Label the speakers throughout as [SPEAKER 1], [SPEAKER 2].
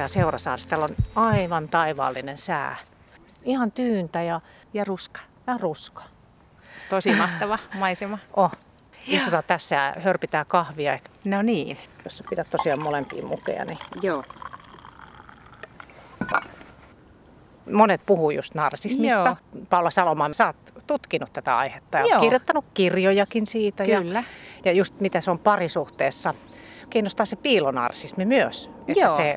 [SPEAKER 1] ja Seurasaarissa. Täällä on aivan taivaallinen sää. Ihan tyyntä ja,
[SPEAKER 2] Ja ruska.
[SPEAKER 1] ja rusko.
[SPEAKER 2] Tosi mahtava maisema.
[SPEAKER 1] Oh. Istutaan tässä ja hörpitään kahvia.
[SPEAKER 2] No niin.
[SPEAKER 1] Jos sä pidät tosiaan molempia mukeja, niin
[SPEAKER 2] Joo.
[SPEAKER 1] monet puhuu just narsismista.
[SPEAKER 2] Joo.
[SPEAKER 1] Paula Salomaa, sä oot tutkinut tätä aihetta ja
[SPEAKER 2] Joo.
[SPEAKER 1] kirjoittanut kirjojakin siitä.
[SPEAKER 2] Kyllä.
[SPEAKER 1] Ja, ja just mitä se on parisuhteessa. Kiinnostaa se piilonarsismi myös, että
[SPEAKER 2] Joo.
[SPEAKER 1] se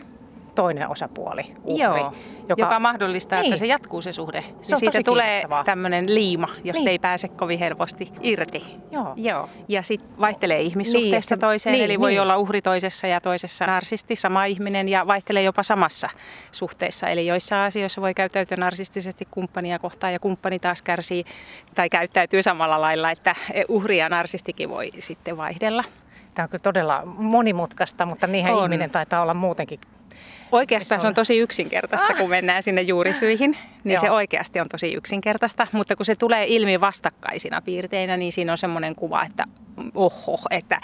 [SPEAKER 1] toinen osapuoli, uhri,
[SPEAKER 2] Joo, joka, joka mahdollistaa, niin. Että se jatkuu se suhde.
[SPEAKER 1] Se on
[SPEAKER 2] niin siitä tulee tämmöinen liima, josta
[SPEAKER 1] Niin.
[SPEAKER 2] ei pääse kovin helposti irti.
[SPEAKER 1] Joo.
[SPEAKER 2] Joo. Ja sitten vaihtelee ihmissuhteesta
[SPEAKER 1] Niin,
[SPEAKER 2] toiseen,
[SPEAKER 1] niin,
[SPEAKER 2] eli voi
[SPEAKER 1] niin.
[SPEAKER 2] olla uhri toisessa ja toisessa narsisti, sama ihminen, ja vaihtelee jopa samassa suhteessa. Eli joissain asioissa voi käyttäytyä narsistisesti kumppania kohtaan, ja kumppani taas kärsii tai käyttäytyy samalla lailla, että uhri ja narsistikin voi sitten vaihdella.
[SPEAKER 1] Tämä on kyllä todella monimutkaista, mutta niinhän
[SPEAKER 2] On.
[SPEAKER 1] ihminen taitaa olla muutenkin.
[SPEAKER 2] Oikeastaan
[SPEAKER 1] Se
[SPEAKER 2] se
[SPEAKER 1] on-
[SPEAKER 2] tosi yksinkertaista, kun mennään sinne juurisyihin, niin se
[SPEAKER 1] Joo.
[SPEAKER 2] oikeasti on tosi yksinkertaista. Mutta kun se tulee ilmi vastakkaisina piirteinä, niin siinä on semmoinen kuva, että oho, että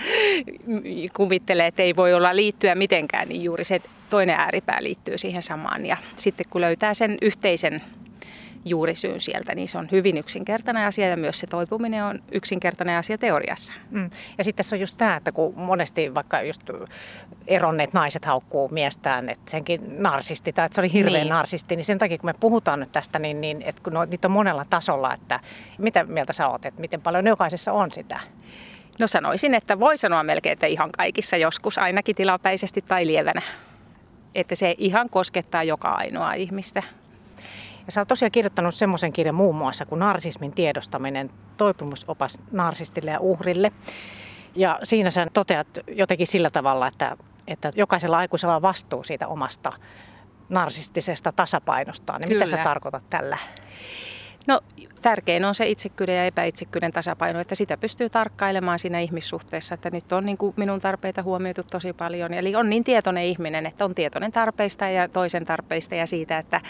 [SPEAKER 2] kuvittelee, että ei voi olla liittyä mitenkään, niin juuri se toinen ääripää liittyy siihen samaan. Ja sitten kun löytää sen yhteisen juurisyyn sieltä, niin se on hyvin yksinkertainen asia ja myös se toipuminen on yksinkertainen asia teoriassa.
[SPEAKER 1] Mm. Ja sitten tässä on just tämä, että kun monesti vaikka just eronneet naiset haukkuu miestään, että senkin narsisti tai että se oli hirveä niin.
[SPEAKER 2] Niin.
[SPEAKER 1] narsisti, niin sen takia kun me puhutaan nyt tästä, niin, niin että kun no, niitä on monella tasolla, että mitä mieltä sä oot, että miten paljon jokaisessa on sitä?
[SPEAKER 2] No sanoisin, että voi sanoa melkein, että ihan kaikissa joskus, ainakin tilapäisesti tai lievänä. Että se ihan koskettaa joka ainoa ihmistä.
[SPEAKER 1] Ja sä oot tosiaan kirjoittanut semmoisen kirjan muun muassa kuin Narsismin tiedostaminen, toipumusopas narsistille ja uhrille. Ja siinä sä toteat jotenkin sillä tavalla, että, että jokaisella aikuisella on vastuu siitä omasta narsistisesta tasapainostaan. Niin mitä sä tarkoitat tällä?
[SPEAKER 2] No tärkein on se itsekyyden ja epäitsekyyden tasapaino, että sitä pystyy tarkkailemaan siinä ihmissuhteessa, että nyt on niin kuin minun tarpeita huomioitu tosi paljon. Eli on niin tietoinen ihminen, että on tietoinen tarpeista ja toisen tarpeista ja siitä, että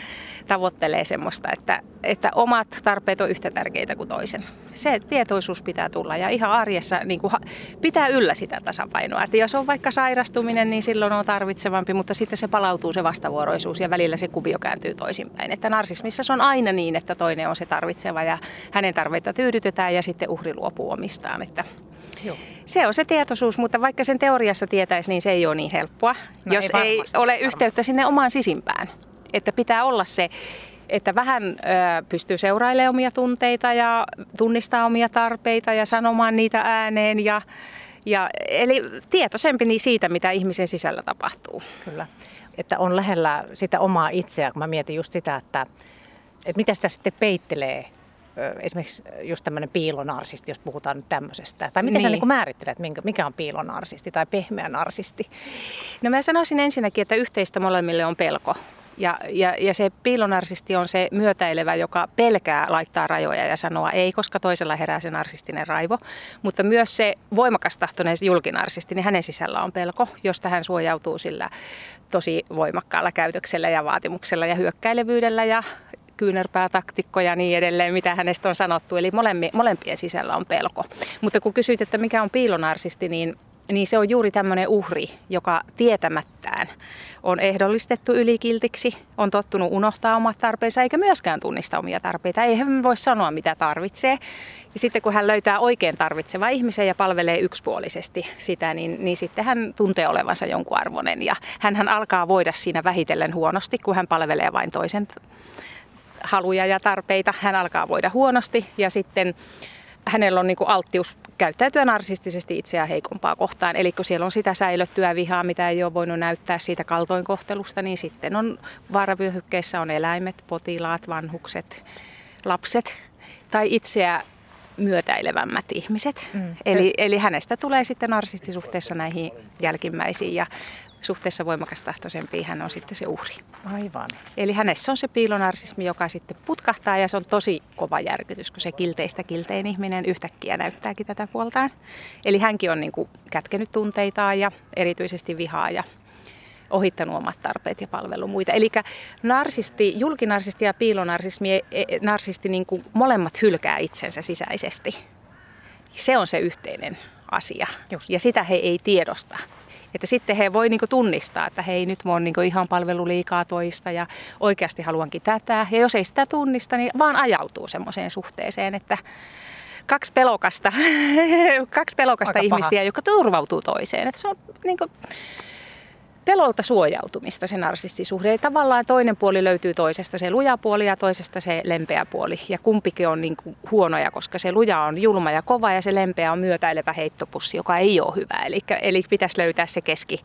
[SPEAKER 2] tavoittelee semmoista, että, että omat tarpeet on yhtä tärkeitä kuin toisen. Se tietoisuus pitää tulla ja ihan arjessa niin kuin pitää yllä sitä tasapainoa. Että jos on vaikka sairastuminen, niin silloin on tarvitsevampi, mutta sitten se palautuu se vastavuoroisuus ja välillä se kuvio kääntyy toisinpäin. Että narsismissa se on aina niin, että toinen on se tarvitseva ja hänen tarveita tyydytetään ja sitten uhri luopuu omistaan. Että
[SPEAKER 1] Joo.
[SPEAKER 2] se on se tietoisuus, mutta vaikka sen teoriassa tietäisi, niin se ei ole niin helppoa,
[SPEAKER 1] No
[SPEAKER 2] jos
[SPEAKER 1] ei
[SPEAKER 2] ei,
[SPEAKER 1] varmasti,
[SPEAKER 2] ole
[SPEAKER 1] varmasti.
[SPEAKER 2] yhteyttä sinne omaan sisimpään. Että pitää olla se, että vähän ö, pystyy seurailemaan omia tunteita ja tunnistaa omia tarpeita ja sanomaan niitä ääneen. Ja, ja, eli tietoisempi niin siitä, mitä ihmisen sisällä tapahtuu.
[SPEAKER 1] Kyllä. Että on lähellä sitä omaa itseä, kun mä mietin just sitä, että, että mitä sitä sitten peittelee esimerkiksi just tämmöinen piilonarsisti, jos puhutaan nyt tämmöisestä. Tai miten niin. sä
[SPEAKER 2] Niin.
[SPEAKER 1] niin määrittelet, mikä on piilonarsisti tai pehmeä narsisti?
[SPEAKER 2] No mä sanoisin ensinnäkin, että yhteistä molemmille on pelko. Ja, ja, ja se piilonarsisti on se myötäilevä, joka pelkää laittaa rajoja ja sanoa ei, koska toisella herää se narsistinen raivo. Mutta myös se voimakas tahtoinen julkinarsisti, niin hänen sisällä on pelko, josta hän suojautuu sillä tosi voimakkaalla käytöksellä ja vaatimuksella ja hyökkäilevyydellä ja kyynärpäätaktikko ja niin edelleen, mitä hänestä on sanottu. Eli molemmi, molempien sisällä on pelko. Mutta kun kysyit, että mikä on piilonarsisti, niin niin se on juuri tämmöinen uhri, joka tietämättään on ehdollistettu ylikiltiksi, on tottunut unohtaa omat tarpeensa eikä myöskään tunnista omia tarpeita. Ei hän voi sanoa, mitä tarvitsee. Ja sitten kun hän löytää oikein tarvitseva ihmisen ja palvelee yksipuolisesti sitä, niin, niin sitten hän tuntee olevansa jonkun arvoinen. Ja hän alkaa voida siinä vähitellen huonosti, kun hän palvelee vain toisen haluja ja tarpeita. Hän alkaa voida huonosti ja sitten hänellä on niin kuin alttius käyttäytyä narsistisesti itseään heikompaa kohtaan. Eli kun siellä on sitä säilöttyä vihaa, mitä ei ole voinut näyttää siitä kaltoinkohtelusta, niin sitten on vaaravyöhykkeessä on eläimet, potilaat, vanhukset, lapset tai itseä myötäilevämmät ihmiset.
[SPEAKER 1] Mm, se-
[SPEAKER 2] eli, eli hänestä tulee sitten narsistisuhteessa näihin jälkimmäisiin ja suhteessa voimakastahtoisempiin hän on sitten se uhri.
[SPEAKER 1] Aivan.
[SPEAKER 2] Eli hänessä on se piilonarsismi, joka sitten putkahtaa ja se on tosi kova järkytys, kun se kilteistä kiltein ihminen yhtäkkiä näyttääkin tätä puoltaan. Eli hänkin on niin kuin kätkenyt tunteitaan ja erityisesti vihaa ja ohittanut omat tarpeet ja palvelu muita. Eli narsisti, julkinarsisti ja piilonarsismi, e- e- narsisti niin kuin molemmat hylkää itsensä sisäisesti. Se on se yhteinen asia.
[SPEAKER 1] Just.
[SPEAKER 2] Ja sitä he ei tiedosta. Että sitten he voi niinku tunnistaa, että hei nyt mä oon niinku ihan palvelu liikaa toista ja oikeasti haluankin tätä. Ja jos ei sitä tunnista, niin vaan ajautuu semmoiseen suhteeseen, että kaksi pelokasta, kaksi pelokasta ihmistä, joka turvautuu toiseen. Että se on niinku, pelolta suojautumista se narsistisuhde. Eli tavallaan toinen puoli löytyy toisesta, se luja puoli ja toisesta se lempeä puoli. Ja kumpikin on niin kuin huonoja, koska se luja on julma ja kova ja se lempeä on myötäilevä heittopussi, joka ei ole hyvä. Eli, eli pitäisi löytää se keski.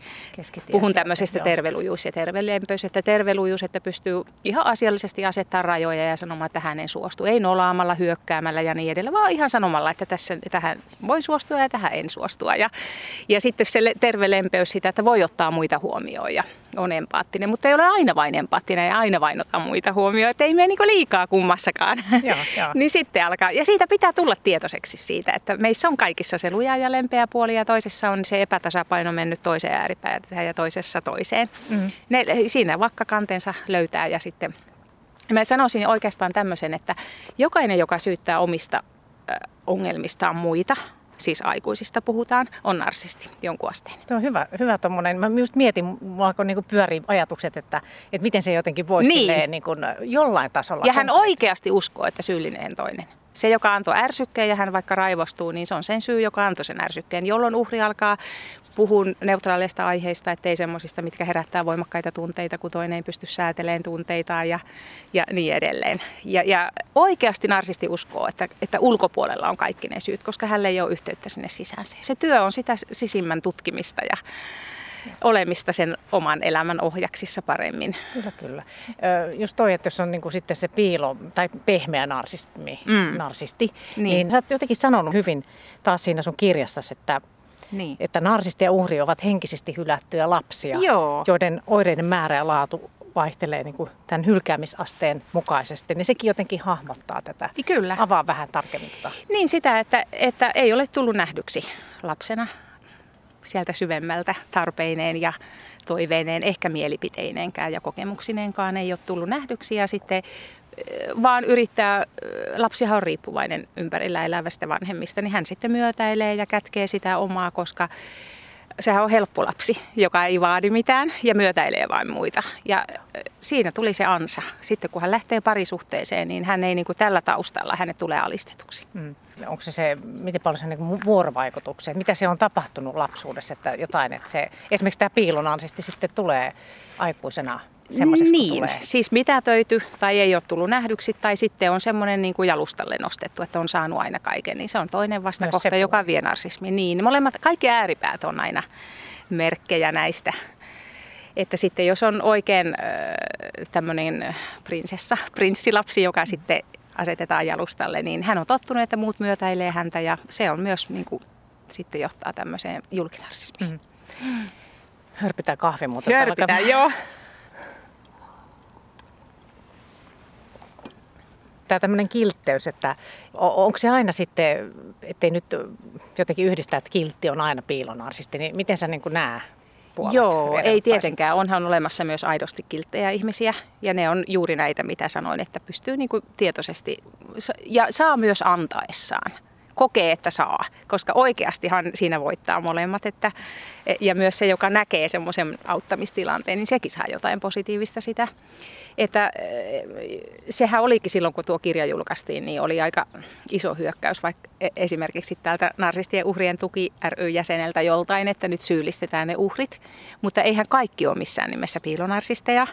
[SPEAKER 2] Puhun tämmöisestä tervelujuus ja tervelempöys, että tervelujuus, että pystyy ihan asiallisesti asettaa rajoja ja sanomaan, että hän en suostu. Ei nolaamalla, hyökkäämällä ja niin edelleen, vaan ihan sanomalla, että tässä, tähän voi suostua ja tähän en suostua. Ja, ja sitten se tervelempeys sitä, että voi ottaa muita huomioon huomioon ja on empaattinen, mutta ei ole aina vain empaattinen ja aina vain ota muita huomioon, että ei mene niin liikaa kummassakaan. Joo, joo. niin sitten alkaa, ja siitä pitää tulla tietoiseksi siitä, että meissä on kaikissa se luja ja lempeä puoli ja toisessa on se epätasapaino mennyt toiseen ääripäätään ja toisessa toiseen. Mm. Ne, siinä vakkakantensa löytää ja sitten Mä sanoisin oikeastaan tämmöisen, että jokainen, joka syyttää omista ongelmistaan muita, siis aikuisista puhutaan, on narsisti jonkun asteen.
[SPEAKER 1] Tuo on hyvä, hyvä tommonen. Mä just mietin, mulla alkoi niinku pyörii ajatukset, että, että miten se jotenkin voisi niin. niin kuin jollain tasolla.
[SPEAKER 2] Ja hän oikeasti uskoo, että syyllinen toinen. Se, joka antoi ärsykkeen ja hän vaikka raivostuu, niin se on sen syy, joka antoi sen ärsykkeen, jolloin uhri alkaa puhun neutraaleista aiheista, ettei semmoisista, mitkä herättää voimakkaita tunteita, kun toinen ei pysty säätelemään tunteitaan ja, ja niin edelleen. Ja, ja oikeasti narsisti uskoo, että, että ulkopuolella on kaikki ne syyt, koska hän ei ole yhteyttä sinne sisäänsä. Se työ on sitä sisimmän tutkimista ja, olemista sen oman elämän ohjaksissa paremmin.
[SPEAKER 1] Kyllä, kyllä. Just toi, että jos on niin kuin sitten se piilo tai pehmeä narsismi, mm. narsisti, niin. niin sä oot jotenkin sanonut hyvin taas siinä sun kirjassasi, että niin. että narsisti ja uhri ovat henkisesti hylättyjä lapsia, Joo. joiden oireiden määrä ja laatu vaihtelee niin kuin tämän hylkäämisasteen mukaisesti, niin sekin jotenkin hahmottaa tätä.
[SPEAKER 2] Kyllä.
[SPEAKER 1] Avaa vähän tarkemmin.
[SPEAKER 2] Niin sitä, että, että ei ole tullut nähdyksi lapsena sieltä syvemmältä tarpeineen ja toiveineen, ehkä mielipiteineenkään ja kokemuksineenkaan ei ole tullut nähdyksi. Ja sitten vaan yrittää, lapsihan on riippuvainen ympärillä elävästä vanhemmista, niin hän sitten myötäilee ja kätkee sitä omaa, koska sehän on helppo lapsi, joka ei vaadi mitään ja myötäilee vain muita. Ja siinä tuli se ansa. Sitten kun hän lähtee parisuhteeseen, niin hän ei niin kuin tällä taustalla, hänet tulee alistetuksi. Mm.
[SPEAKER 1] Onko se se, miten paljon se niin vuorovaikutuksia, mitä se on tapahtunut lapsuudessa, että jotain, että se, esimerkiksi tämä piilonansisti sitten tulee aikuisena
[SPEAKER 2] niin, tulee. siis mitä töyty tai ei ole tullut nähdyksi tai sitten on semmoinen niin kuin jalustalle nostettu, että on saanut aina kaiken, niin se on toinen vastakohta, joka vie narsismi. Niin, molemmat, kaikki ääripäät on aina merkkejä näistä. Että sitten jos on oikein äh, tämmöinen prinsessa, prinssilapsi, joka sitten asetetaan jalustalle, niin hän on tottunut, että muut myötäilee häntä ja se on myös niin kuin, sitten johtaa tämmöiseen julkinarsismiin. Mm.
[SPEAKER 1] Hörpitään kahvi muuten.
[SPEAKER 2] Hörpitään, joo.
[SPEAKER 1] tämä tämmöinen kiltteys, että onko se aina sitten, ettei nyt jotenkin yhdistää, että kiltti on aina piilonarsisti, niin miten sä niin kuin näe
[SPEAKER 2] puolet Joo, ei tietenkään. Onhan olemassa myös aidosti kilttejä ihmisiä ja ne on juuri näitä, mitä sanoin, että pystyy niin kuin tietoisesti ja saa myös antaessaan kokee, että saa, koska oikeastihan siinä voittaa molemmat. Että, ja myös se, joka näkee semmoisen auttamistilanteen, niin sekin saa jotain positiivista sitä. Että eh, sehän olikin silloin, kun tuo kirja julkaistiin, niin oli aika iso hyökkäys vaikka e, esimerkiksi täältä Narsistien uhrien tuki ry-jäseneltä joltain, että nyt syyllistetään ne uhrit. Mutta eihän kaikki ole missään nimessä piilonarsisteja.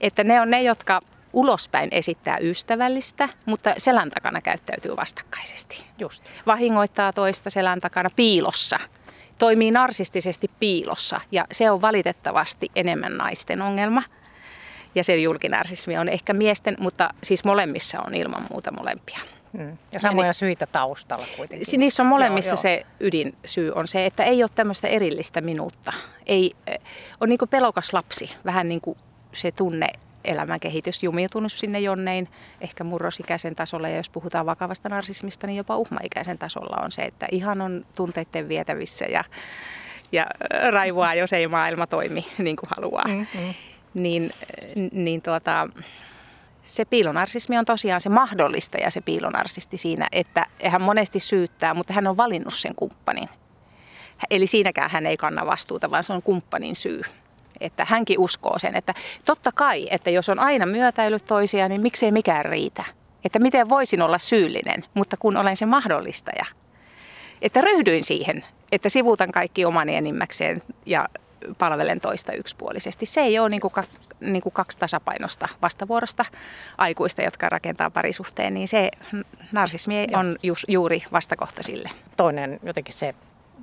[SPEAKER 2] Että ne on ne, jotka ulospäin esittää ystävällistä, mutta selän takana käyttäytyy vastakkaisesti. Just. Vahingoittaa toista selän takana piilossa. Toimii narsistisesti piilossa ja se on valitettavasti enemmän naisten ongelma. Ja se julkinarsismi on ehkä miesten, mutta siis molemmissa on ilman muuta molempia.
[SPEAKER 1] Mm. Ja samoja niin, syitä taustalla kuitenkin.
[SPEAKER 2] Niissä on molemmissa joo, se ydinsyy on se, että ei ole tämmöistä erillistä minuutta. Ei, eh, on niin pelokas lapsi, vähän niin kuin se tunne elämänkehitys jumiutunut sinne jonnein, ehkä murrosikäisen tasolla. Ja jos puhutaan vakavasta narsismista, niin jopa uhmaikäisen tasolla on se, että ihan on tunteiden vietävissä ja, ja raivoaa, jos ei maailma toimi niin kuin haluaa. Mm-hmm. Niin, niin tuota, se piilonarsismi on tosiaan se mahdollistaja, se piilonarsisti siinä, että hän monesti syyttää, mutta hän on valinnut sen kumppanin Eli siinäkään hän ei kanna vastuuta, vaan se on kumppanin syy. Että hänkin uskoo sen, että totta kai, että jos on aina myötäillyt toisia, niin miksei mikään riitä. Että miten voisin olla syyllinen, mutta kun olen se mahdollistaja. Että ryhdyin siihen, että sivuutan kaikki omani enimmäkseen ja palvelen toista yksipuolisesti. Se ei ole niin kuin, niin kuin kaksi tasapainosta vastavuorosta aikuista, jotka rakentaa parisuhteen, niin se narsismi Joo. on ju, juuri vastakohta sille.
[SPEAKER 1] Toinen jotenkin se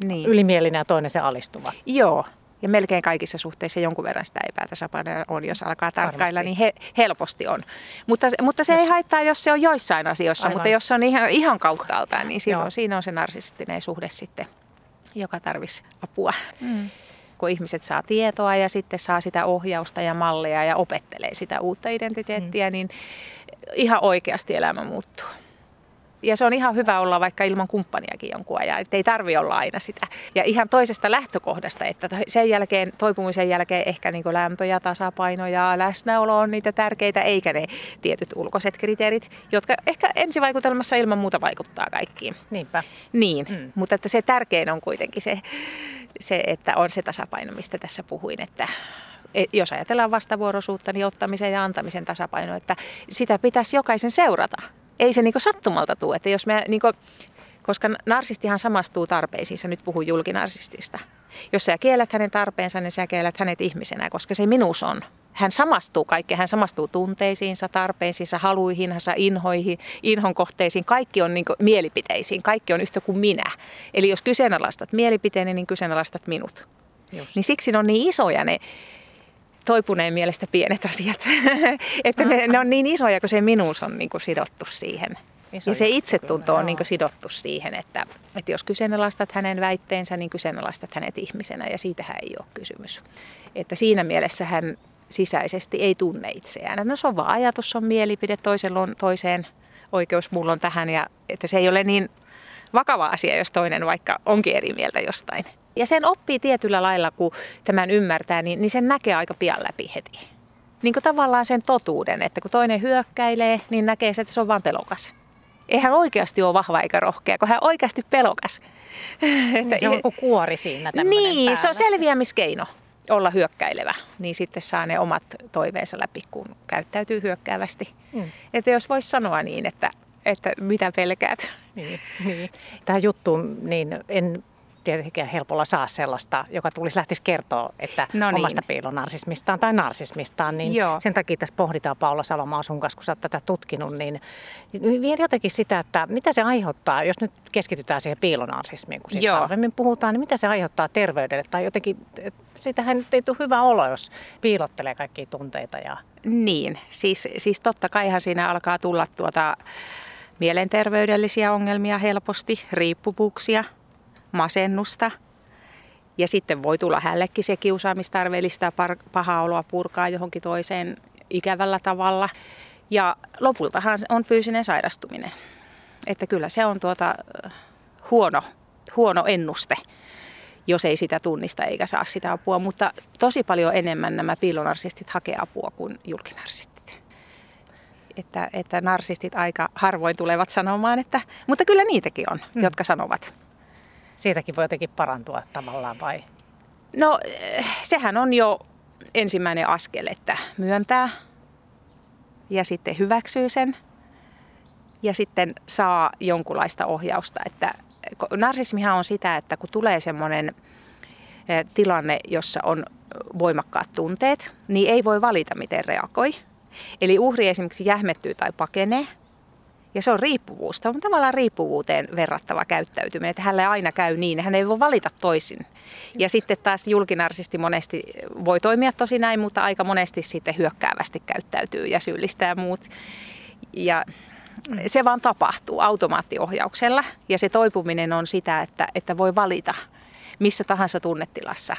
[SPEAKER 1] niin. ylimielinen ja toinen se alistuva.
[SPEAKER 2] Joo, ja melkein kaikissa suhteissa jonkun verran sitä epätasapainoa on, jos alkaa tarkkailla, niin he, helposti on. Mutta, mutta se jos... ei haittaa, jos se on joissain asioissa, Aivan. mutta jos se on ihan, ihan kauttaaltaan, niin silloin, siinä on se narsistinen suhde sitten, joka tarvisi apua. Mm kun ihmiset saa tietoa ja sitten saa sitä ohjausta ja mallia ja opettelee sitä uutta identiteettiä, mm. niin ihan oikeasti elämä muuttuu. Ja se on ihan hyvä olla vaikka ilman kumppaniakin jonkun ajan, että ei tarvi olla aina sitä. Ja ihan toisesta lähtökohdasta, että sen jälkeen, toipumisen jälkeen ehkä niin lämpö ja tasapaino ja läsnäolo on niitä tärkeitä, eikä ne tietyt ulkoiset kriteerit, jotka ehkä ensivaikutelmassa ilman muuta vaikuttaa kaikkiin.
[SPEAKER 1] Niinpä.
[SPEAKER 2] Niin, mm. mutta että se tärkein on kuitenkin se, se, että on se tasapaino, mistä tässä puhuin, että e, jos ajatellaan vastavuoroisuutta, niin ottamisen ja antamisen tasapaino, että sitä pitäisi jokaisen seurata. Ei se niinku sattumalta tule, että jos me niinku, koska narsistihan samastuu tarpeisiinsa, nyt puhun julkinarsistista. Jos sä kiellät hänen tarpeensa, niin sä kiellät hänet ihmisenä, koska se minuus on. Hän samastuu kaikkeen, hän samastuu tunteisiinsa, tarpeisiinsa, haluihinsa, inhoihin, inhon kohteisiin. Kaikki on niin mielipiteisiin, kaikki on yhtä kuin minä. Eli jos kyseenalaistat mielipiteeni, niin kyseenalaistat minut. Just. Niin siksi ne on niin isoja ne toipuneen mielestä pienet asiat. että ne, ne on niin isoja, kun se minuus on niin kuin sidottu siihen. Ja se itsetunto on niin sidottu siihen, että, että jos kyseenalaistat hänen väitteensä, niin kyseenalaistat hänet ihmisenä ja siitähän ei ole kysymys. Että siinä mielessä hän sisäisesti ei tunne itseään. No se on vaan ajatus, se on mielipide, toisella on toiseen oikeus, mulla on tähän ja että se ei ole niin vakava asia, jos toinen vaikka onkin eri mieltä jostain. Ja sen oppii tietyllä lailla, kun tämän ymmärtää, niin, niin sen näkee aika pian läpi heti. Niin kuin tavallaan sen totuuden, että kun toinen hyökkäilee, niin näkee se, että se on vain pelokas. Eihän oikeasti ole vahva eikä rohkea, kun hän on oikeasti pelokas.
[SPEAKER 1] Niin, se on kuori siinä
[SPEAKER 2] Niin,
[SPEAKER 1] päällä.
[SPEAKER 2] se on selviämiskeino olla hyökkäilevä, niin sitten saa ne omat toiveensa läpi, kun käyttäytyy hyökkäävästi. Mm. Että jos voisi sanoa niin, että, että mitä pelkäät.
[SPEAKER 1] Niin, niin. Tähän juttuun, niin en tietenkään helpolla saa sellaista, joka tulisi lähtisi kertoa, että no niin. omasta piilonarsismistaan tai narsismistaan. Niin Joo. sen takia tässä pohditaan Paula Salomaa sun kanssa, kun sä oot tätä tutkinut, niin vielä jotenkin sitä, että mitä se aiheuttaa, jos nyt keskitytään siihen piilonarsismiin, kun siitä harvemmin puhutaan, niin mitä se aiheuttaa terveydelle tai jotenkin, sitähän nyt ei tule hyvä olo, jos piilottelee kaikkia tunteita. Ja...
[SPEAKER 2] Niin, siis, siis totta kaihan siinä alkaa tulla tuota mielenterveydellisiä ongelmia helposti, riippuvuuksia – masennusta. Ja sitten voi tulla hällekin se kiusaamistarve, eli sitä pahaa oloa purkaa johonkin toiseen ikävällä tavalla. Ja lopultahan on fyysinen sairastuminen. Että kyllä se on tuota huono, huono ennuste, jos ei sitä tunnista eikä saa sitä apua. Mutta tosi paljon enemmän nämä piilonarsistit hakee apua kuin julkinarsistit. Että, että narsistit aika harvoin tulevat sanomaan, että, mutta kyllä niitäkin on, mm. jotka sanovat
[SPEAKER 1] siitäkin voi jotenkin parantua tavallaan vai?
[SPEAKER 2] No sehän on jo ensimmäinen askel, että myöntää ja sitten hyväksyy sen ja sitten saa jonkunlaista ohjausta. Että narsismihan on sitä, että kun tulee semmoinen e, tilanne, jossa on voimakkaat tunteet, niin ei voi valita, miten reagoi. Eli uhri esimerkiksi jähmettyy tai pakenee – ja se on riippuvuus. Tämä on tavallaan riippuvuuteen verrattava käyttäytyminen, että hänelle aina käy niin, hän ei voi valita toisin. Ja sitten taas julkinarsisti monesti voi toimia tosi näin, mutta aika monesti sitten hyökkäävästi käyttäytyy ja syyllistää muut. Ja se vaan tapahtuu automaattiohjauksella ja se toipuminen on sitä, että, että voi valita missä tahansa tunnetilassa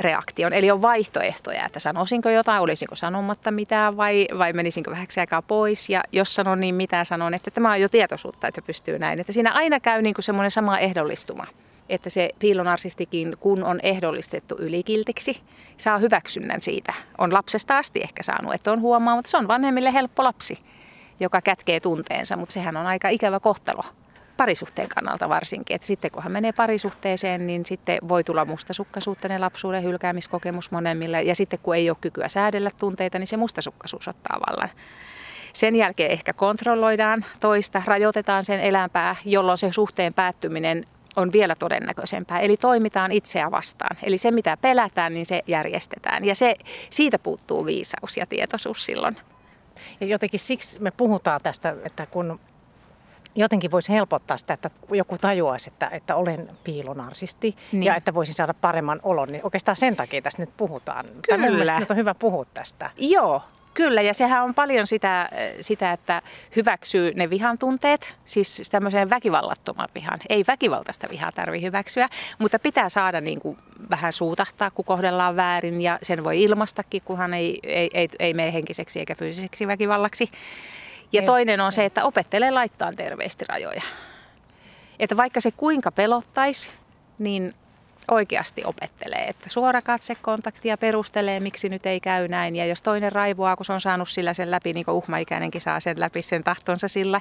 [SPEAKER 2] reaktion. Eli on vaihtoehtoja, että sanoisinko jotain, olisinko sanomatta mitään vai, vai menisinkö vähäksi aikaa pois. Ja jos sanon niin mitä sanon, että tämä on jo tietoisuutta, että pystyy näin. Että siinä aina käy niin kuin semmoinen sama ehdollistuma. Että se piilonarsistikin, kun on ehdollistettu ylikiltiksi, saa hyväksynnän siitä. On lapsesta asti ehkä saanut, että on huomaa, mutta se on vanhemmille helppo lapsi, joka kätkee tunteensa, mutta sehän on aika ikävä kohtalo parisuhteen kannalta varsinkin. Että sitten kun hän menee parisuhteeseen, niin sitten voi tulla mustasukkaisuutta, lapsuuden hylkäämiskokemus monemmille. Ja sitten kun ei ole kykyä säädellä tunteita, niin se mustasukkaisuus ottaa vallan. Sen jälkeen ehkä kontrolloidaan toista, rajoitetaan sen elämpää, jolloin se suhteen päättyminen on vielä todennäköisempää. Eli toimitaan itseä vastaan. Eli se, mitä pelätään, niin se järjestetään. Ja se, siitä puuttuu viisaus ja tietoisuus silloin.
[SPEAKER 1] Ja jotenkin siksi me puhutaan tästä, että kun jotenkin voisi helpottaa sitä, että joku tajuaisi, että, että olen piilonarsisti niin. ja että voisin saada paremman olon. Niin oikeastaan sen takia tässä nyt puhutaan.
[SPEAKER 2] Kyllä.
[SPEAKER 1] nyt on hyvä puhua tästä.
[SPEAKER 2] Joo, Kyllä, ja sehän on paljon sitä, sitä, että hyväksyy ne vihan tunteet, siis tämmöiseen väkivallattoman vihan. Ei väkivaltaista vihaa tarvitse hyväksyä, mutta pitää saada niin kuin vähän suutahtaa, kun kohdellaan väärin, ja sen voi ilmastakin, kunhan ei, ei, ei, ei mene henkiseksi eikä fyysiseksi väkivallaksi. Ja toinen on se, että opettelee laittaa terveesti rajoja. Että vaikka se kuinka pelottaisi, niin oikeasti opettelee. Että suora katsekontaktia perustelee, miksi nyt ei käy näin. Ja jos toinen raivoaa, kun se on saanut sillä sen läpi, niin kuin uhmaikäinenkin saa sen läpi sen tahtonsa sillä,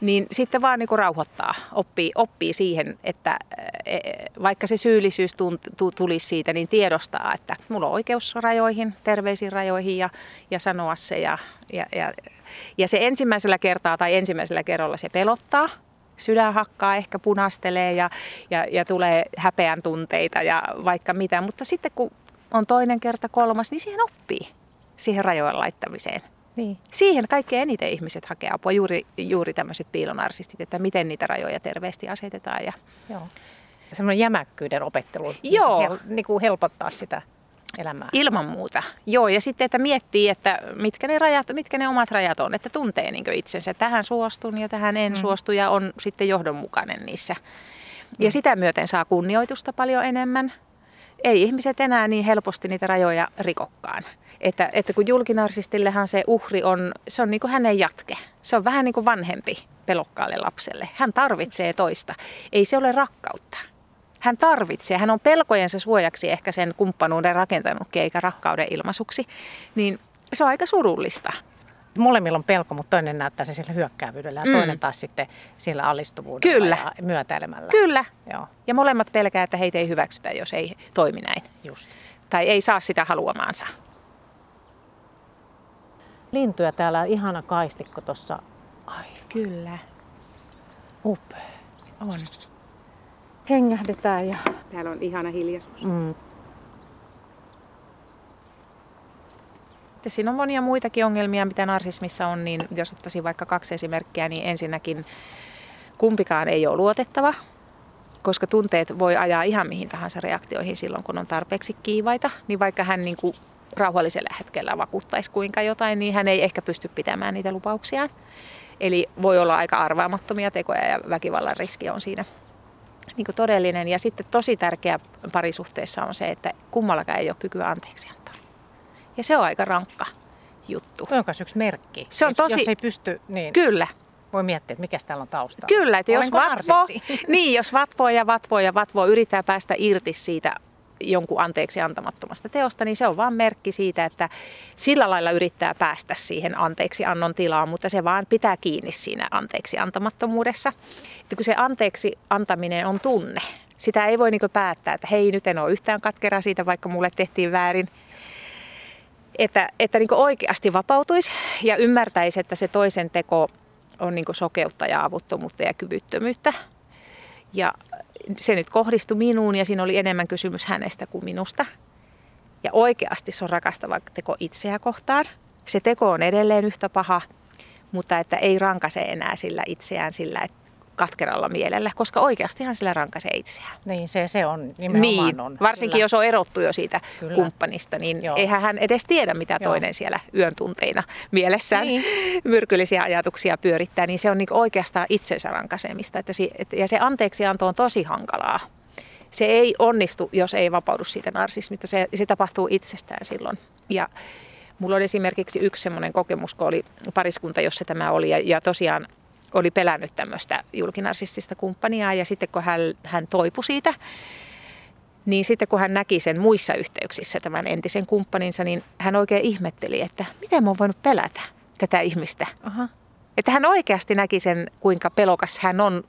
[SPEAKER 2] niin sitten vaan niin kuin rauhoittaa, oppii, oppii siihen, että e, vaikka se syyllisyys tulisi siitä, niin tiedostaa, että mulla on oikeus rajoihin, terveisiin rajoihin ja, ja sanoa se. Ja, ja, ja, ja se ensimmäisellä kertaa tai ensimmäisellä kerralla se pelottaa, sydän hakkaa, ehkä punastelee ja, ja, ja tulee häpeän tunteita ja vaikka mitä. Mutta sitten kun on toinen kerta, kolmas, niin siihen oppii siihen rajojen laittamiseen. Niin. Siihen kaikkein eniten ihmiset hakee apua, juuri, juuri tämmöiset piilonarsistit, että miten niitä rajoja terveesti asetetaan. Ja...
[SPEAKER 1] Joo. Semmoinen jämäkkyyden opettelu
[SPEAKER 2] Joo.
[SPEAKER 1] Hel, niin kuin helpottaa sitä elämää.
[SPEAKER 2] Ilman muuta. Joo, ja sitten, että miettii, että mitkä ne, rajat, mitkä ne omat rajat on, että tuntee niin itsensä. Tähän suostun ja tähän en mm. suostu ja on sitten johdonmukainen niissä. Ja mm. sitä myöten saa kunnioitusta paljon enemmän. Ei ihmiset enää niin helposti niitä rajoja rikokkaan. Että, että kun julkinarsistillehan se uhri on, se on niin kuin hänen jatke. Se on vähän niin kuin vanhempi pelokkaalle lapselle. Hän tarvitsee toista. Ei se ole rakkautta hän tarvitsee, hän on pelkojensa suojaksi ehkä sen kumppanuuden rakentanutkin eikä rakkauden ilmaisuksi, niin se on aika surullista.
[SPEAKER 1] Molemmilla on pelko, mutta toinen näyttää se sillä hyökkäävyydellä ja mm. toinen taas sitten sillä alistuvuudella Kyllä. ja myötäilemällä.
[SPEAKER 2] Kyllä. Joo. Ja molemmat pelkää, että heitä ei hyväksytä, jos ei toimi näin.
[SPEAKER 1] Just.
[SPEAKER 2] Tai ei saa sitä haluamaansa.
[SPEAKER 1] Lintuja täällä, ihana kaistikko tuossa.
[SPEAKER 2] Ai, kyllä.
[SPEAKER 1] Upea.
[SPEAKER 2] On
[SPEAKER 1] hengähdetään. Ja...
[SPEAKER 2] Täällä on ihana hiljaisuus. Mm. Siinä on monia muitakin ongelmia, mitä narsismissa on, niin jos ottaisin vaikka kaksi esimerkkiä, niin ensinnäkin kumpikaan ei ole luotettava, koska tunteet voi ajaa ihan mihin tahansa reaktioihin silloin, kun on tarpeeksi kiivaita, niin vaikka hän niin kuin rauhallisella hetkellä vakuuttaisi kuinka jotain, niin hän ei ehkä pysty pitämään niitä lupauksiaan. Eli voi olla aika arvaamattomia tekoja ja väkivallan riski on siinä niin kuin todellinen. Ja sitten tosi tärkeä parisuhteessa on se, että kummallakaan ei ole kykyä anteeksi antaa. Ja se on aika rankka juttu.
[SPEAKER 1] Tuo on myös yksi merkki.
[SPEAKER 2] Se on tosi...
[SPEAKER 1] Jos ei pysty, niin...
[SPEAKER 2] Kyllä.
[SPEAKER 1] Voi miettiä, että mikä täällä on taustalla.
[SPEAKER 2] Kyllä, että jos vatvoo, niin, jos vatvoo ja vatvoo ja vatvoo, yrittää päästä irti siitä jonkun anteeksi antamattomasta teosta, niin se on vain merkki siitä, että sillä lailla yrittää päästä siihen anteeksi annon tilaan, mutta se vaan pitää kiinni siinä anteeksi antamattomuudessa. Että kun se anteeksi antaminen on tunne, sitä ei voi niin päättää, että hei nyt en ole yhtään katkera siitä, vaikka mulle tehtiin väärin. Että, että niin oikeasti vapautuisi ja ymmärtäisi, että se toisen teko on niin sokeutta ja avuttomuutta ja kyvyttömyyttä. Ja se nyt kohdistui minuun ja siinä oli enemmän kysymys hänestä kuin minusta. Ja oikeasti se on rakastava teko itseä kohtaan. Se teko on edelleen yhtä paha, mutta että ei rankase enää sillä itseään sillä, että katkeralla mielellä, koska oikeastihan sillä rankaisee itseään.
[SPEAKER 1] Niin, se, se on nimenomaan
[SPEAKER 2] niin,
[SPEAKER 1] on.
[SPEAKER 2] Varsinkin Kyllä. jos on erottu jo siitä Kyllä. kumppanista, niin Joo. eihän hän edes tiedä, mitä Joo. toinen siellä yön tunteina mielessään niin. myrkyllisiä ajatuksia pyörittää, niin se on niin oikeastaan itsensä rankaisemista. Että se, ja se anteeksianto on tosi hankalaa. Se ei onnistu, jos ei vapaudu siitä narsismista. Se, se tapahtuu itsestään silloin. Ja Mulla oli esimerkiksi yksi semmoinen kokemus, kun oli pariskunta, jossa tämä oli, ja, ja tosiaan oli pelännyt tämmöistä julkinarsistista kumppania ja sitten kun hän, hän toipui siitä, niin sitten kun hän näki sen muissa yhteyksissä tämän entisen kumppaninsa, niin hän oikein ihmetteli, että miten mä oon voinut pelätä tätä ihmistä. Aha. Että hän oikeasti näki sen, kuinka pelokas hän on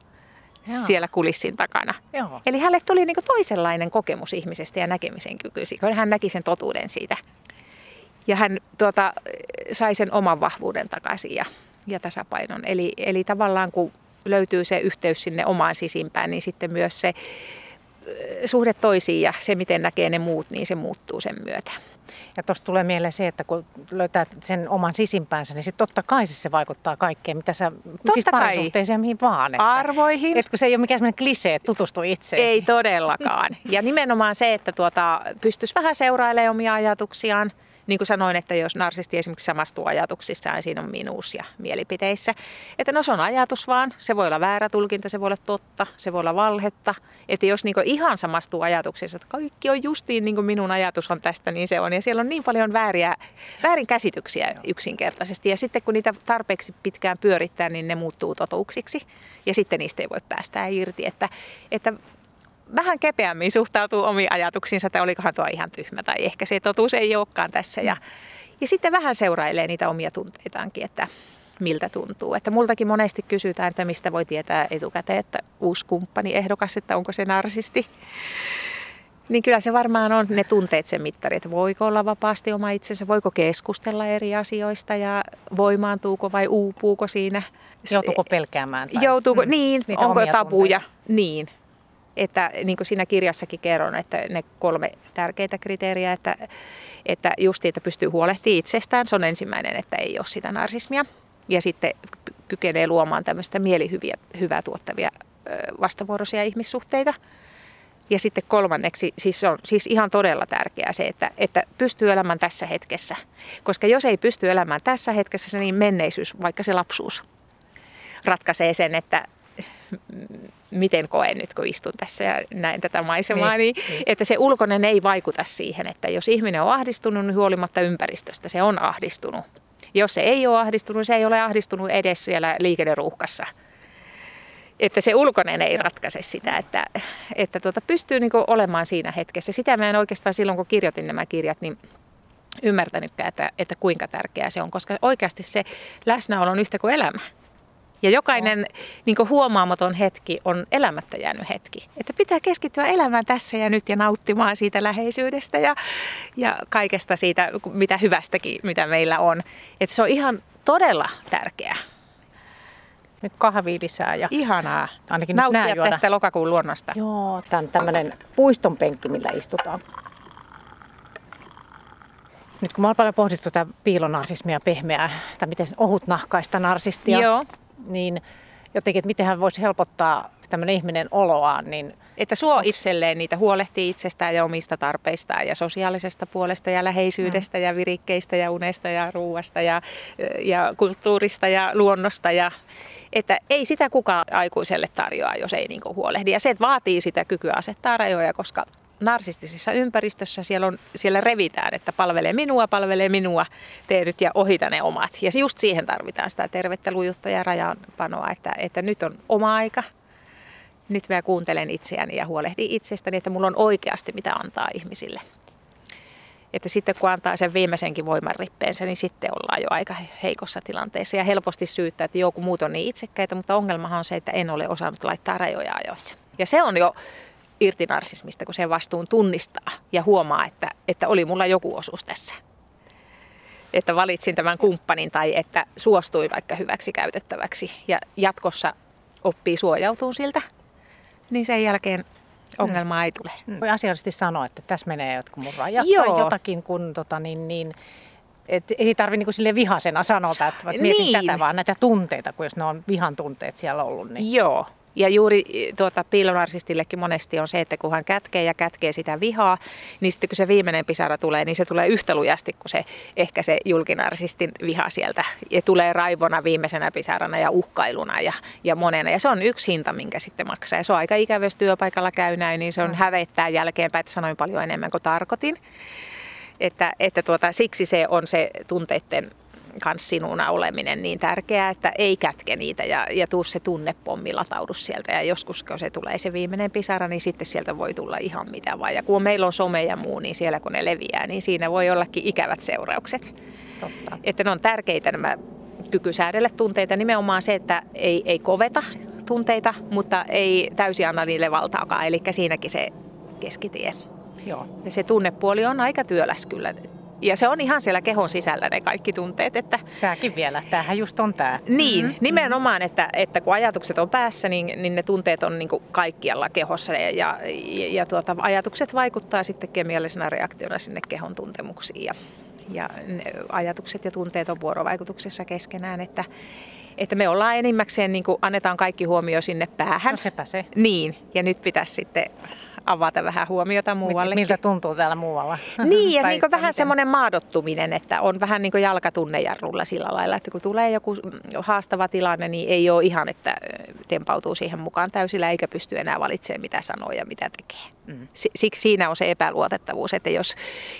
[SPEAKER 2] Joo. siellä kulissin takana. Joo. Eli hänelle tuli niin toisenlainen kokemus ihmisestä ja näkemisen kykyisi, kun hän näki sen totuuden siitä. Ja hän tuota, sai sen oman vahvuuden takaisin ja, ja tasapainon. Eli, eli tavallaan kun löytyy se yhteys sinne omaan sisimpään, niin sitten myös se suhde toisiin ja se, miten näkee ne muut, niin se muuttuu sen myötä.
[SPEAKER 1] Ja tuosta tulee mieleen se, että kun löytää sen oman sisimpäänsä, niin sitten totta kai se vaikuttaa kaikkeen, mitä sä, totta siis parisuhteeseen mihin vaan.
[SPEAKER 2] Että, Arvoihin.
[SPEAKER 1] Että kun se ei ole mikään sellainen klisee, että tutustu itseesi.
[SPEAKER 2] Ei todellakaan. Ja nimenomaan se, että tuota, pystyisi vähän seurailemaan omia ajatuksiaan – niin kuin sanoin, että jos narsisti esimerkiksi samastuu ajatuksissaan, siinä on minuus ja mielipiteissä. Että no se on ajatus vaan, se voi olla väärä tulkinta, se voi olla totta, se voi olla valhetta. Että jos niin ihan samastuu ajatuksissa, että kaikki on justiin niin kuin minun ajatus on tästä, niin se on. Ja siellä on niin paljon vääriä, väärin käsityksiä yksinkertaisesti. Ja sitten kun niitä tarpeeksi pitkään pyörittää, niin ne muuttuu totuuksiksi. Ja sitten niistä ei voi päästä irti. Että, että vähän kepeämmin suhtautuu omiin ajatuksiinsa, että olikohan tuo ihan tyhmä tai ehkä se totuus ei olekaan tässä. Ja, ja sitten vähän seurailee niitä omia tunteitaankin, että miltä tuntuu. Että multakin monesti kysytään, että mistä voi tietää etukäteen, että uusi kumppani ehdokas, että onko se narsisti. Niin kyllä se varmaan on ne tunteet sen mittari, että voiko olla vapaasti oma itsensä, voiko keskustella eri asioista ja voimaantuuko vai uupuuko siinä.
[SPEAKER 1] Joutuuko pelkäämään? Tai,
[SPEAKER 2] joutuuko, mm, niin, onko tabuja, tunteita. niin. Että niin kuin siinä kirjassakin kerron, että ne kolme tärkeitä kriteeriä, että, että just että pystyy huolehtimaan itsestään, se on ensimmäinen, että ei ole sitä narsismia. Ja sitten kykenee luomaan tämmöistä mielihyviä, hyvää tuottavia vastavuoroisia ihmissuhteita. Ja sitten kolmanneksi, siis on siis ihan todella tärkeää se, että, että pystyy elämään tässä hetkessä. Koska jos ei pysty elämään tässä hetkessä, niin menneisyys, vaikka se lapsuus, ratkaisee sen, että miten koen nyt, kun istun tässä ja näen tätä maisemaa, niin, niin, niin että se ulkoinen ei vaikuta siihen, että jos ihminen on ahdistunut, niin huolimatta ympäristöstä se on ahdistunut. Jos se ei ole ahdistunut, se ei ole ahdistunut edes siellä liikenneruuhkassa. Että se ulkoinen ei ratkaise sitä, että, että tuota, pystyy niin olemaan siinä hetkessä. Sitä mä en oikeastaan silloin, kun kirjoitin nämä kirjat, niin ymmärtänytkään, että, että kuinka tärkeää se on, koska oikeasti se läsnäolo on yhtä kuin elämä. Ja jokainen no. niin huomaamaton hetki on elämättä jäänyt hetki. Että pitää keskittyä elämään tässä ja nyt ja nauttimaan siitä läheisyydestä ja, ja kaikesta siitä, mitä hyvästäkin, mitä meillä on. Että se on ihan todella tärkeää.
[SPEAKER 1] Nyt kahvi lisää ja
[SPEAKER 2] Ihanaa. Ainakin Nauttia tästä lokakuun luonnosta.
[SPEAKER 1] Joo, tämä on tämmöinen puiston penkki, millä istutaan. Nyt kun mä oon paljon pohdittu tätä piilonarsismia, pehmeää, tai miten ohut nahkaista narsistia,
[SPEAKER 2] Joo
[SPEAKER 1] niin jotenkin, että miten hän voisi helpottaa tämmöinen ihminen oloaan, niin
[SPEAKER 2] että suo itselleen niitä huolehtii itsestään ja omista tarpeistaan ja sosiaalisesta puolesta ja läheisyydestä mm. ja virikkeistä ja unesta ja ruuasta ja, ja kulttuurista ja luonnosta ja että ei sitä kukaan aikuiselle tarjoa, jos ei niinku huolehdi. Ja se että vaatii sitä kykyä asettaa rajoja, koska narsistisessa ympäristössä siellä, on, siellä revitään, että palvelee minua, palvelee minua, tee ja ohita ne omat. Ja just siihen tarvitaan sitä tervettä ja rajanpanoa, että, että nyt on oma aika, nyt mä kuuntelen itseäni ja huolehdin itsestäni, että mulla on oikeasti mitä antaa ihmisille. Että sitten kun antaa sen viimeisenkin voiman rippeensä, niin sitten ollaan jo aika heikossa tilanteessa. Ja helposti syyttää, että joku muut on niin itsekkäitä, mutta ongelmahan on se, että en ole osannut laittaa rajoja ajoissa. Ja se on jo irti narsismista, kun sen vastuun tunnistaa ja huomaa, että, että oli mulla joku osuus tässä. Että valitsin tämän kumppanin tai että suostuin vaikka hyväksi käytettäväksi ja jatkossa oppii suojautumaan siltä, niin sen jälkeen ongelmaa mm. ei tule.
[SPEAKER 1] Mm. Voi asiallisesti sanoa, että tässä menee jotkut mun rajat Joo. tai jotakin, kun tota, niin, niin, et ei tarvitse niinku sille vihasena sanota, että mietin niin. tätä, vaan näitä tunteita, kun jos ne on vihan tunteet siellä ollut. Niin...
[SPEAKER 2] Joo, ja juuri tuota, piilonarsistillekin monesti on se, että kun hän kätkee ja kätkee sitä vihaa, niin sitten kun se viimeinen pisara tulee, niin se tulee yhtä lujasti kuin se ehkä se julkinarsistin viha sieltä. Ja tulee raivona viimeisenä pisarana ja uhkailuna ja, ja monena. Ja se on yksi hinta, minkä sitten maksaa. Ja se on aika ikävä, jos työpaikalla käy näin, niin se on mm. hävettää jälkeenpäin, että sanoin paljon enemmän kuin tarkoitin. Että, että tuota, siksi se on se tunteiden kanssa sinuna oleminen niin tärkeää, että ei kätke niitä ja, ja tuu se tunnepommi lataudu sieltä. Ja joskus kun se tulee se viimeinen pisara, niin sitten sieltä voi tulla ihan mitä vaan. Ja kun meillä on some ja muu, niin siellä kun ne leviää, niin siinä voi ollakin ikävät seuraukset. Totta. Että ne on tärkeitä nämä kyky säädellä tunteita. Nimenomaan se, että ei, ei koveta tunteita, mutta ei täysin anna niille valtaakaan. Eli siinäkin se keskitie.
[SPEAKER 1] Joo.
[SPEAKER 2] Ja se tunnepuoli on aika työläs kyllä. Ja se on ihan siellä kehon sisällä ne kaikki tunteet. Että,
[SPEAKER 1] Tämäkin vielä, tämähän just on tämä.
[SPEAKER 2] niin, mm-hmm. nimenomaan, että, että kun ajatukset on päässä, niin, niin ne tunteet on niin kuin kaikkialla kehossa. Ja, ja, ja tuota, ajatukset vaikuttaa sitten kemiallisena reaktiona sinne kehon tuntemuksiin. Ja, ja ne ajatukset ja tunteet on vuorovaikutuksessa keskenään, että, että me ollaan enimmäkseen, niin kuin annetaan kaikki huomio sinne päähän.
[SPEAKER 1] No sepä se.
[SPEAKER 2] Niin, ja nyt pitäisi sitten avata vähän huomiota muualle.
[SPEAKER 1] Miltä tuntuu täällä muualla?
[SPEAKER 2] Niin, ja niin vähän semmoinen maadottuminen, että on vähän niin kuin jalkatunnejarrulla sillä lailla, että kun tulee joku haastava tilanne, niin ei ole ihan, että tempautuu siihen mukaan täysillä eikä pysty enää valitsemaan, mitä sanoo ja mitä tekee.
[SPEAKER 1] Mm.
[SPEAKER 2] Si- Siksi siinä on se epäluotettavuus, että jos,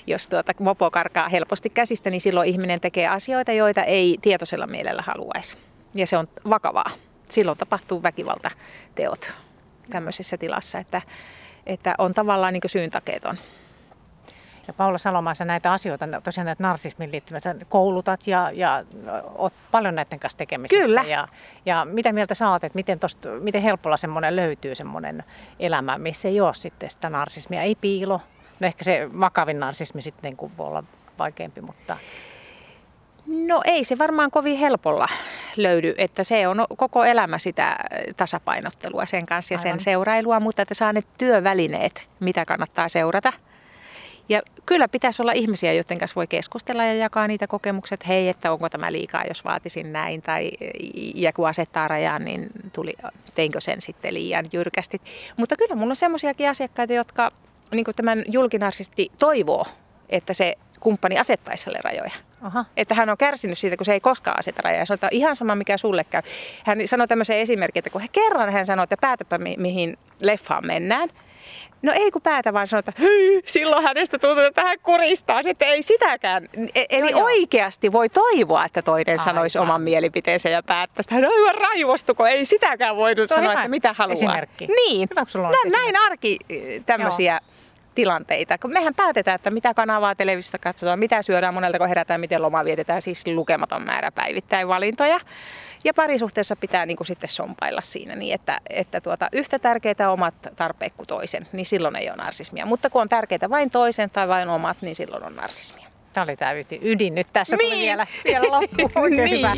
[SPEAKER 2] jos tuota mopo karkaa helposti käsistä, niin silloin ihminen tekee asioita, joita ei tietoisella mielellä haluaisi. Ja se on vakavaa. Silloin tapahtuu väkivaltateot tämmöisessä tilassa, että, että on tavallaan niin syyntakeeton.
[SPEAKER 1] Ja Paula Salomaa, sä näitä asioita, tosiaan näitä narsismiin liittyvät, sä koulutat ja, ja oot paljon näiden kanssa tekemisissä.
[SPEAKER 2] Kyllä.
[SPEAKER 1] Ja, ja mitä mieltä sä oot, että miten, tosta, miten helpolla semmoinen löytyy semmoinen elämä, missä ei ole sitten sitä narsismia, ei piilo. No ehkä se vakavin narsismi sitten kun voi olla vaikeampi, mutta
[SPEAKER 2] No ei se varmaan kovin helpolla löydy, että se on koko elämä sitä tasapainottelua sen kanssa ja sen
[SPEAKER 1] Aivan.
[SPEAKER 2] seurailua, mutta että saa ne työvälineet, mitä kannattaa seurata. Ja kyllä pitäisi olla ihmisiä, joiden kanssa voi keskustella ja jakaa niitä kokemuksia, että hei, että onko tämä liikaa, jos vaatisin näin, tai ja kun asettaa rajan, niin tuli, teinkö sen sitten liian jyrkästi. Mutta kyllä mulla on semmoisiakin asiakkaita, jotka niin tämän julkinarsisti toivoo, että se kumppani asettaisi sille rajoja.
[SPEAKER 1] Aha,
[SPEAKER 2] Että hän on kärsinyt siitä, kun se ei koskaan aseta rajaa. Ja sanoo, että ihan sama, mikä sulle käy. Hän sanoi tämmöisen esimerkin, että kun he kerran hän sanoi, että päätäpä mi- mihin leffaan mennään. No ei kun päätä, vaan sanoi, että "Hyi, silloin hänestä tuntuu, että hän kuristaa, että ei sitäkään. E- Eli
[SPEAKER 1] No joo.
[SPEAKER 2] oikeasti voi toivoa, että toinen
[SPEAKER 1] Aivan.
[SPEAKER 2] sanoisi oman mielipiteensä ja päättäisi. Hän aivan raivostu, kun ei sitäkään
[SPEAKER 1] Tuo on
[SPEAKER 2] sanoa,
[SPEAKER 1] hyvä
[SPEAKER 2] että mitä haluaa.
[SPEAKER 1] esimerkki.
[SPEAKER 2] Niin,
[SPEAKER 1] Hyvä, sulla on
[SPEAKER 2] Nä, näin arki tämmöisiä tilanteita. Kun mehän päätetään, että mitä kanavaa televisiosta katsotaan, mitä syödään monelta, kun herätään, miten lomaa vietetään, siis lukematon määrä päivittäin valintoja. Ja parisuhteessa pitää niin kuin sitten sompailla siinä niin, että, että tuota, yhtä tärkeitä omat tarpeet kuin toisen, niin silloin ei ole narsismia. Mutta kun on tärkeitä vain toisen tai vain omat, niin silloin on narsismia.
[SPEAKER 1] tämä oli tämä ydin nyt tässä tuli
[SPEAKER 2] Niin.
[SPEAKER 1] vielä, vielä loppu. Oikein
[SPEAKER 2] Niin.
[SPEAKER 1] hyvä.